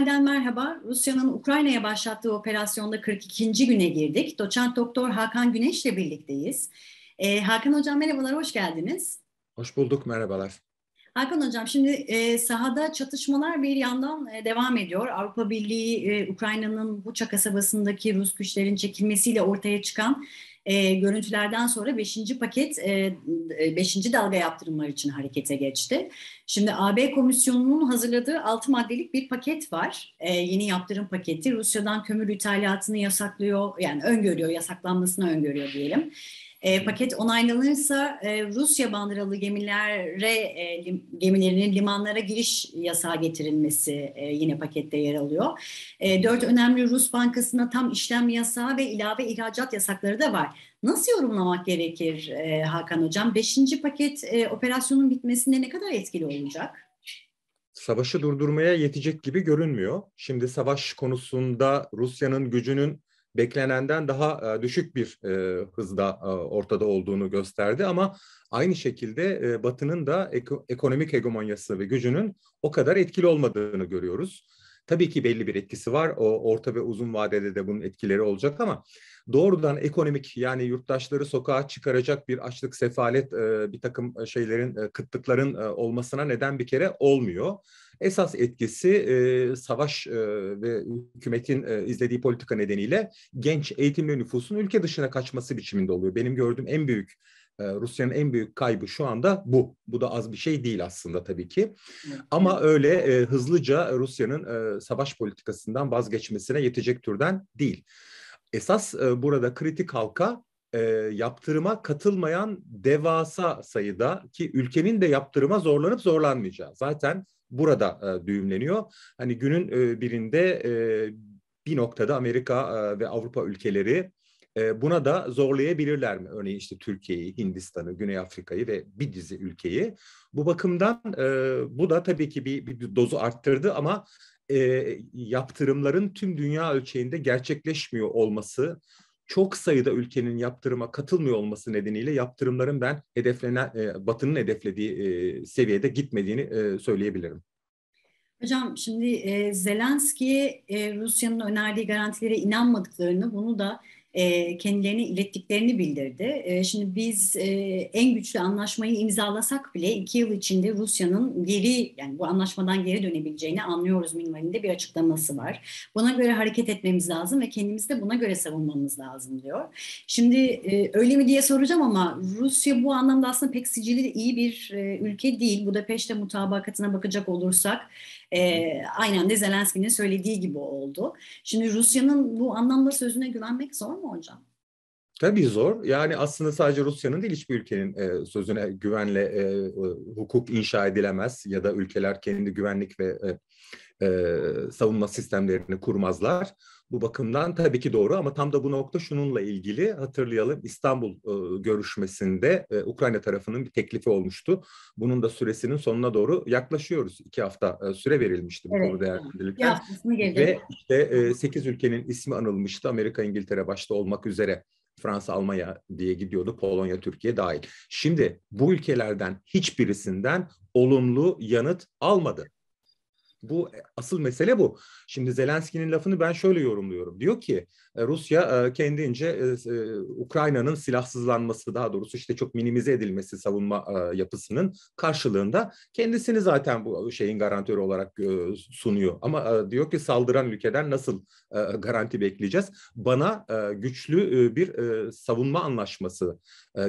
Panel'den merhaba. Rusya'nın Ukrayna'ya başlattığı operasyonda 42. güne girdik. Doçent Doktor Hakan Güneş ile birlikteyiz. Ee, Hakan Hocam merhabalar, hoş geldiniz. Hoş bulduk, merhabalar. Hakan Hocam şimdi e, sahada çatışmalar bir yandan e, devam ediyor. Avrupa Birliği e, Ukrayna'nın Buça kasabasındaki Rus güçlerin çekilmesiyle ortaya çıkan e, görüntülerden sonra 5. paket 5. E, dalga yaptırımlar için harekete geçti. Şimdi AB Komisyonu'nun hazırladığı 6 maddelik bir paket var. E, yeni yaptırım paketi Rusya'dan kömür ithalatını yasaklıyor yani öngörüyor yasaklanmasını öngörüyor diyelim. E, paket onaylanırsa e, Rusya bandıralı gemilere e, lim, gemilerinin limanlara giriş yasağı getirilmesi e, yine pakette yer alıyor. E, dört önemli Rus bankasına tam işlem yasağı ve ilave ihracat yasakları da var. Nasıl yorumlamak gerekir e, Hakan Hocam? Beşinci paket e, operasyonun bitmesinde ne kadar etkili olacak? Savaşı durdurmaya yetecek gibi görünmüyor. Şimdi savaş konusunda Rusya'nın gücünün beklenenden daha düşük bir hızda ortada olduğunu gösterdi ama aynı şekilde Batı'nın da ekonomik hegemonyası ve gücünün o kadar etkili olmadığını görüyoruz. Tabii ki belli bir etkisi var. O orta ve uzun vadede de bunun etkileri olacak ama doğrudan ekonomik yani yurttaşları sokağa çıkaracak bir açlık, sefalet, bir takım şeylerin, kıtlıkların olmasına neden bir kere olmuyor. Esas etkisi e, savaş e, ve hükümetin e, izlediği politika nedeniyle genç eğitimli nüfusun ülke dışına kaçması biçiminde oluyor. Benim gördüğüm en büyük Rusya'nın en büyük kaybı şu anda bu. Bu da az bir şey değil aslında tabii ki. Ama öyle e, hızlıca Rusya'nın e, savaş politikasından vazgeçmesine yetecek türden değil. Esas e, burada kritik halka e, yaptırıma katılmayan devasa sayıda ki ülkenin de yaptırıma zorlanıp zorlanmayacağı. Zaten burada e, düğümleniyor. Hani günün e, birinde e, bir noktada Amerika e, ve Avrupa ülkeleri e, buna da zorlayabilirler mi? Örneğin işte Türkiye'yi, Hindistan'ı, Güney Afrika'yı ve bir dizi ülkeyi. Bu bakımdan e, bu da tabii ki bir, bir dozu arttırdı ama e, yaptırımların tüm dünya ölçeğinde gerçekleşmiyor olması çok sayıda ülkenin yaptırıma katılmıyor olması nedeniyle yaptırımların ben hedeflenen e, Batı'nın hedeflediği e, seviyede gitmediğini e, söyleyebilirim. Hocam şimdi e, Zelenski'ye e, Rusya'nın önerdiği garantilere inanmadıklarını bunu da e, kendilerine ilettiklerini bildirdi. E, şimdi biz e, en güçlü anlaşmayı imzalasak bile iki yıl içinde Rusya'nın geri yani bu anlaşmadan geri dönebileceğini anlıyoruz minvalinde bir açıklaması var. Buna göre hareket etmemiz lazım ve kendimizi de buna göre savunmamız lazım diyor. Şimdi e, öyle mi diye soracağım ama Rusya bu anlamda aslında pek sicili iyi bir ülke değil. Budapeşte mutabakatına bakacak olursak e, aynen de Zelenski'nin söylediği gibi oldu. Şimdi Rusya'nın bu anlamda sözüne güvenmek zor mu hocam? Tabii zor. Yani aslında sadece Rusya'nın değil hiçbir ülkenin e, sözüne güvenle e, hukuk inşa edilemez ya da ülkeler kendi güvenlik ve e, e, savunma sistemlerini kurmazlar. Bu bakımdan tabii ki doğru ama tam da bu nokta şununla ilgili hatırlayalım İstanbul e, görüşmesinde e, Ukrayna tarafının bir teklifi olmuştu. Bunun da süresinin sonuna doğru yaklaşıyoruz. İki hafta e, süre verilmişti bu evet. konu değerlendirilirken. Ve işte e, 8 ülkenin ismi anılmıştı. Amerika, İngiltere başta olmak üzere. Fransa, Almanya diye gidiyordu. Polonya, Türkiye dahil. Şimdi bu ülkelerden hiçbirisinden olumlu yanıt almadı. Bu e, asıl mesele bu. Şimdi Zelenski'nin lafını ben şöyle yorumluyorum. Diyor ki e, Rusya e, kendince Ukrayna'nın silahsızlanması daha doğrusu işte çok minimize edilmesi savunma yapısının karşılığında kendisini zaten bu şeyin garantörü olarak sunuyor. Ama diyor ki saldıran ülkeden nasıl garanti bekleyeceğiz? Bana güçlü bir savunma anlaşması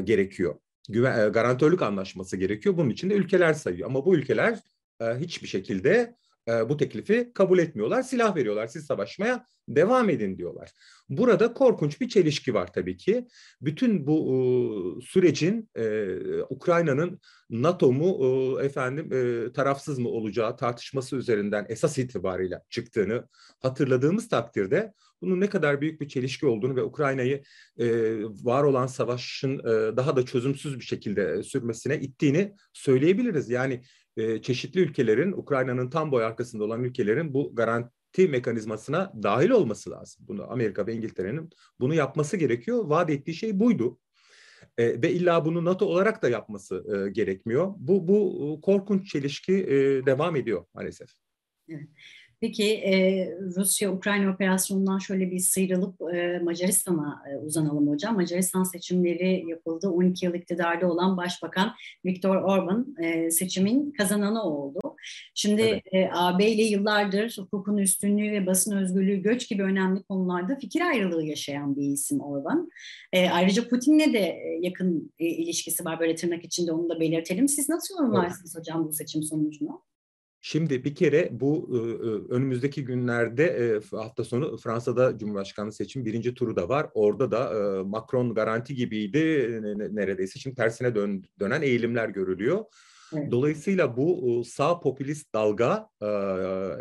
gerekiyor. Güven, garantörlük anlaşması gerekiyor. Bunun için de ülkeler sayıyor. Ama bu ülkeler hiçbir şekilde e, bu teklifi kabul etmiyorlar. Silah veriyorlar. Siz savaşmaya devam edin diyorlar. Burada korkunç bir çelişki var tabii ki. Bütün bu e, sürecin e, Ukrayna'nın NATO mu e, efendim e, tarafsız mı olacağı tartışması üzerinden esas itibariyle çıktığını hatırladığımız takdirde bunun ne kadar büyük bir çelişki olduğunu ve Ukrayna'yı e, var olan savaşın e, daha da çözümsüz bir şekilde sürmesine ittiğini söyleyebiliriz. Yani e, çeşitli ülkelerin, Ukrayna'nın tam boy arkasında olan ülkelerin bu garanti mekanizmasına dahil olması lazım. Bunu Amerika ve İngiltere'nin bunu yapması gerekiyor. Vaat ettiği şey buydu. E, ve illa bunu NATO olarak da yapması e, gerekmiyor. Bu bu korkunç çelişki e, devam ediyor maalesef. Evet. Peki e, Rusya-Ukrayna operasyonundan şöyle bir sıyrılıp e, Macaristan'a e, uzanalım hocam. Macaristan seçimleri yapıldı. 12 yıl iktidarda olan Başbakan Viktor Orban e, seçimin kazananı oldu. Şimdi evet. e, AB ile yıllardır hukukun üstünlüğü ve basın özgürlüğü, göç gibi önemli konularda fikir ayrılığı yaşayan bir isim Orban. E, ayrıca Putin'le de yakın e, ilişkisi var böyle tırnak içinde onu da belirtelim. Siz nasıl yorumlarsınız evet. hocam bu seçim sonucunu? Şimdi bir kere bu önümüzdeki günlerde hafta sonu Fransa'da Cumhurbaşkanlığı seçim birinci turu da var. Orada da Macron garanti gibiydi neredeyse. Şimdi tersine dön, dönen eğilimler görülüyor. Dolayısıyla bu sağ popülist dalga,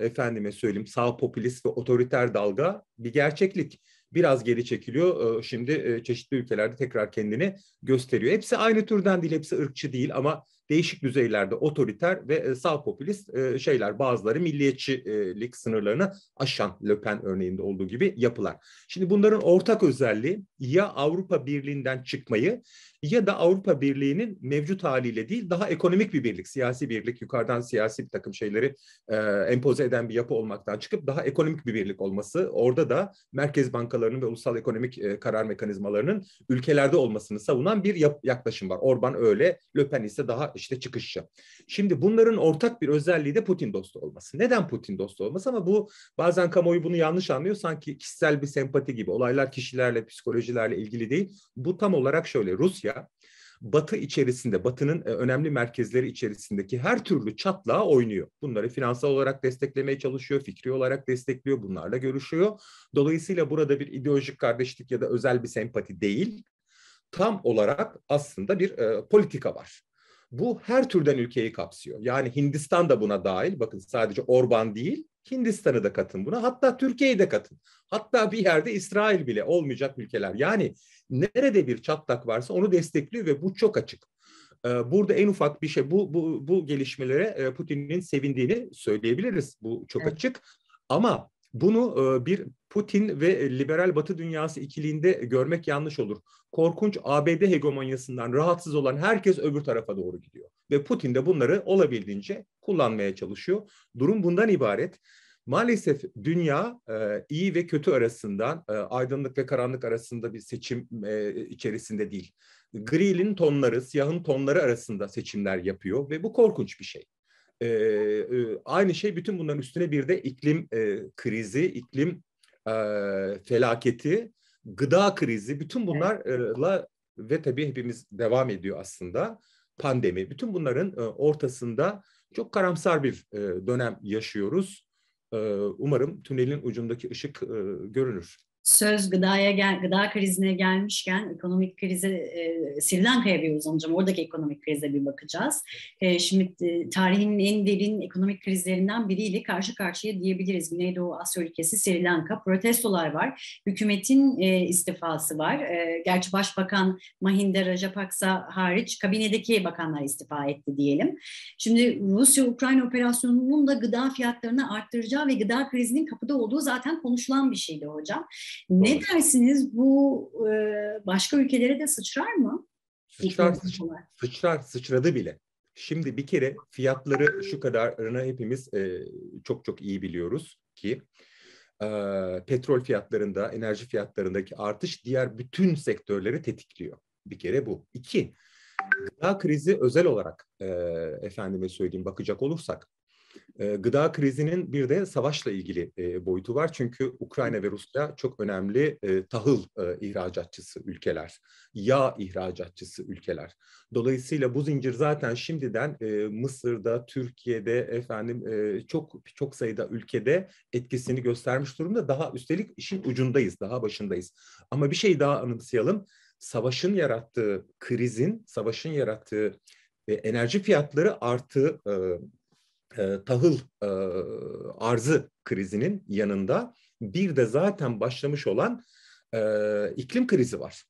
efendime söyleyeyim sağ popülist ve otoriter dalga bir gerçeklik. Biraz geri çekiliyor. Şimdi çeşitli ülkelerde tekrar kendini gösteriyor. Hepsi aynı türden değil, hepsi ırkçı değil ama değişik düzeylerde otoriter ve e, sağ popülist e, şeyler bazıları milliyetçilik sınırlarını aşan Le Pen örneğinde olduğu gibi yapılar. Şimdi bunların ortak özelliği ya Avrupa Birliği'nden çıkmayı ya da Avrupa Birliği'nin mevcut haliyle değil daha ekonomik bir birlik, siyasi birlik, yukarıdan siyasi bir takım şeyleri e, empoze eden bir yapı olmaktan çıkıp daha ekonomik bir birlik olması. Orada da merkez bankalarının ve ulusal ekonomik e, karar mekanizmalarının ülkelerde olmasını savunan bir yaklaşım var. Orban öyle, Le Pen ise daha işte çıkışçı. Şimdi bunların ortak bir özelliği de Putin dostu olması. Neden Putin dostu olması ama bu bazen kamuoyu bunu yanlış anlıyor. Sanki kişisel bir sempati gibi. Olaylar kişilerle, psikolojilerle ilgili değil. Bu tam olarak şöyle. Rusya Batı içerisinde, Batı'nın e, önemli merkezleri içerisindeki her türlü çatlağa oynuyor. Bunları finansal olarak desteklemeye çalışıyor, fikri olarak destekliyor, bunlarla görüşüyor. Dolayısıyla burada bir ideolojik kardeşlik ya da özel bir sempati değil, tam olarak aslında bir e, politika var. Bu her türden ülkeyi kapsıyor. Yani Hindistan da buna dahil. Bakın sadece Orban değil, Hindistan'ı da katın buna. Hatta Türkiye'yi de katın. Hatta bir yerde İsrail bile olmayacak ülkeler. Yani nerede bir çatlak varsa onu destekliyor ve bu çok açık. Ee, burada en ufak bir şey bu bu bu gelişmelere e, Putin'in sevindiğini söyleyebiliriz. Bu çok evet. açık. Ama bunu e, bir Putin ve liberal Batı dünyası ikiliğinde görmek yanlış olur. Korkunç ABD hegemonyasından rahatsız olan herkes öbür tarafa doğru gidiyor. Ve Putin de bunları olabildiğince kullanmaya çalışıyor. Durum bundan ibaret. Maalesef dünya e, iyi ve kötü arasından, e, aydınlık ve karanlık arasında bir seçim içerisinde değil. Gri'nin tonları, siyahın tonları arasında seçimler yapıyor ve bu korkunç bir şey e, e, aynı şey bütün bunların üstüne bir de iklim e, krizi, iklim e, felaketi, gıda krizi, bütün bunlarla ve tabii hepimiz devam ediyor aslında pandemi. Bütün bunların e, ortasında çok karamsar bir e, dönem yaşıyoruz. E, umarım tünelin ucundaki ışık e, görünür söz gıdaya gel, gıda krizine gelmişken ekonomik krize e, Sri Lanka'ya bir uzanacağım. Oradaki ekonomik krize bir bakacağız. E, şimdi e, tarihin en derin ekonomik krizlerinden biriyle karşı karşıya diyebiliriz. Güneydoğu Asya ülkesi Sri Lanka. Protestolar var. Hükümetin e, istifası var. E, gerçi Başbakan Mahinda Rajapaksa hariç kabinedeki bakanlar istifa etti diyelim. Şimdi Rusya-Ukrayna operasyonunun da gıda fiyatlarını arttıracağı ve gıda krizinin kapıda olduğu zaten konuşulan bir şeydi hocam. Ne dersiniz bu e, başka ülkelere de sıçrar mı? Sıçrar, sıçrar, sıçrar, sıçradı bile. Şimdi bir kere fiyatları şu kadarını hepimiz e, çok çok iyi biliyoruz ki e, petrol fiyatlarında, enerji fiyatlarındaki artış diğer bütün sektörleri tetikliyor. Bir kere bu. İki, gıda krizi özel olarak e, efendime söyleyeyim bakacak olursak gıda krizinin bir de savaşla ilgili e, boyutu var. Çünkü Ukrayna ve Rusya çok önemli e, tahıl e, ihracatçısı ülkeler, yağ ihracatçısı ülkeler. Dolayısıyla bu zincir zaten şimdiden Mısır'da, Türkiye'de, efendim çok çok sayıda ülkede etkisini göstermiş durumda. Daha üstelik işin ucundayız, daha başındayız. Ama bir şey daha anımsayalım. Savaşın yarattığı krizin, savaşın yarattığı enerji fiyatları artı e, tahıl e, arzı krizinin yanında bir de zaten başlamış olan e, iklim krizi var.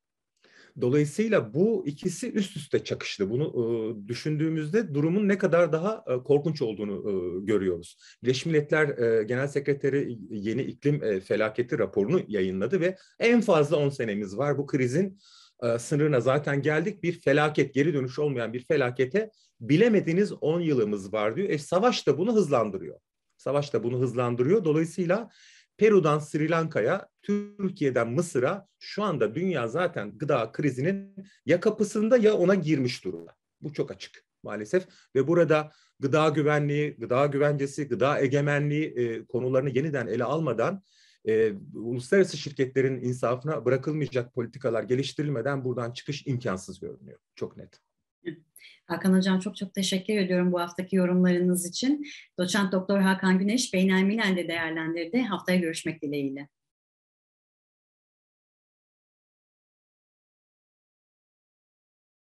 Dolayısıyla bu ikisi üst üste çakıştı. Bunu e, düşündüğümüzde durumun ne kadar daha e, korkunç olduğunu e, görüyoruz. Birleşmiş Milletler e, Genel Sekreteri yeni iklim e, felaketi raporunu yayınladı ve en fazla 10 senemiz var bu krizin e, sınırına zaten geldik. Bir felaket, geri dönüş olmayan bir felakete bilemediğiniz 10 yılımız var diyor. E, savaş da bunu hızlandırıyor. Savaş da bunu hızlandırıyor. Dolayısıyla Peru'dan Sri Lanka'ya, Türkiye'den Mısır'a şu anda dünya zaten gıda krizinin ya kapısında ya ona girmiş durumda. Bu çok açık maalesef ve burada gıda güvenliği, gıda güvencesi, gıda egemenliği e, konularını yeniden ele almadan e, uluslararası şirketlerin insafına bırakılmayacak politikalar geliştirilmeden buradan çıkış imkansız görünüyor. Çok net. Hakan Hocam çok çok teşekkür ediyorum bu haftaki yorumlarınız için. Doçent Doktor Hakan Güneş Beynel Milen'de değerlendirdi. Haftaya görüşmek dileğiyle.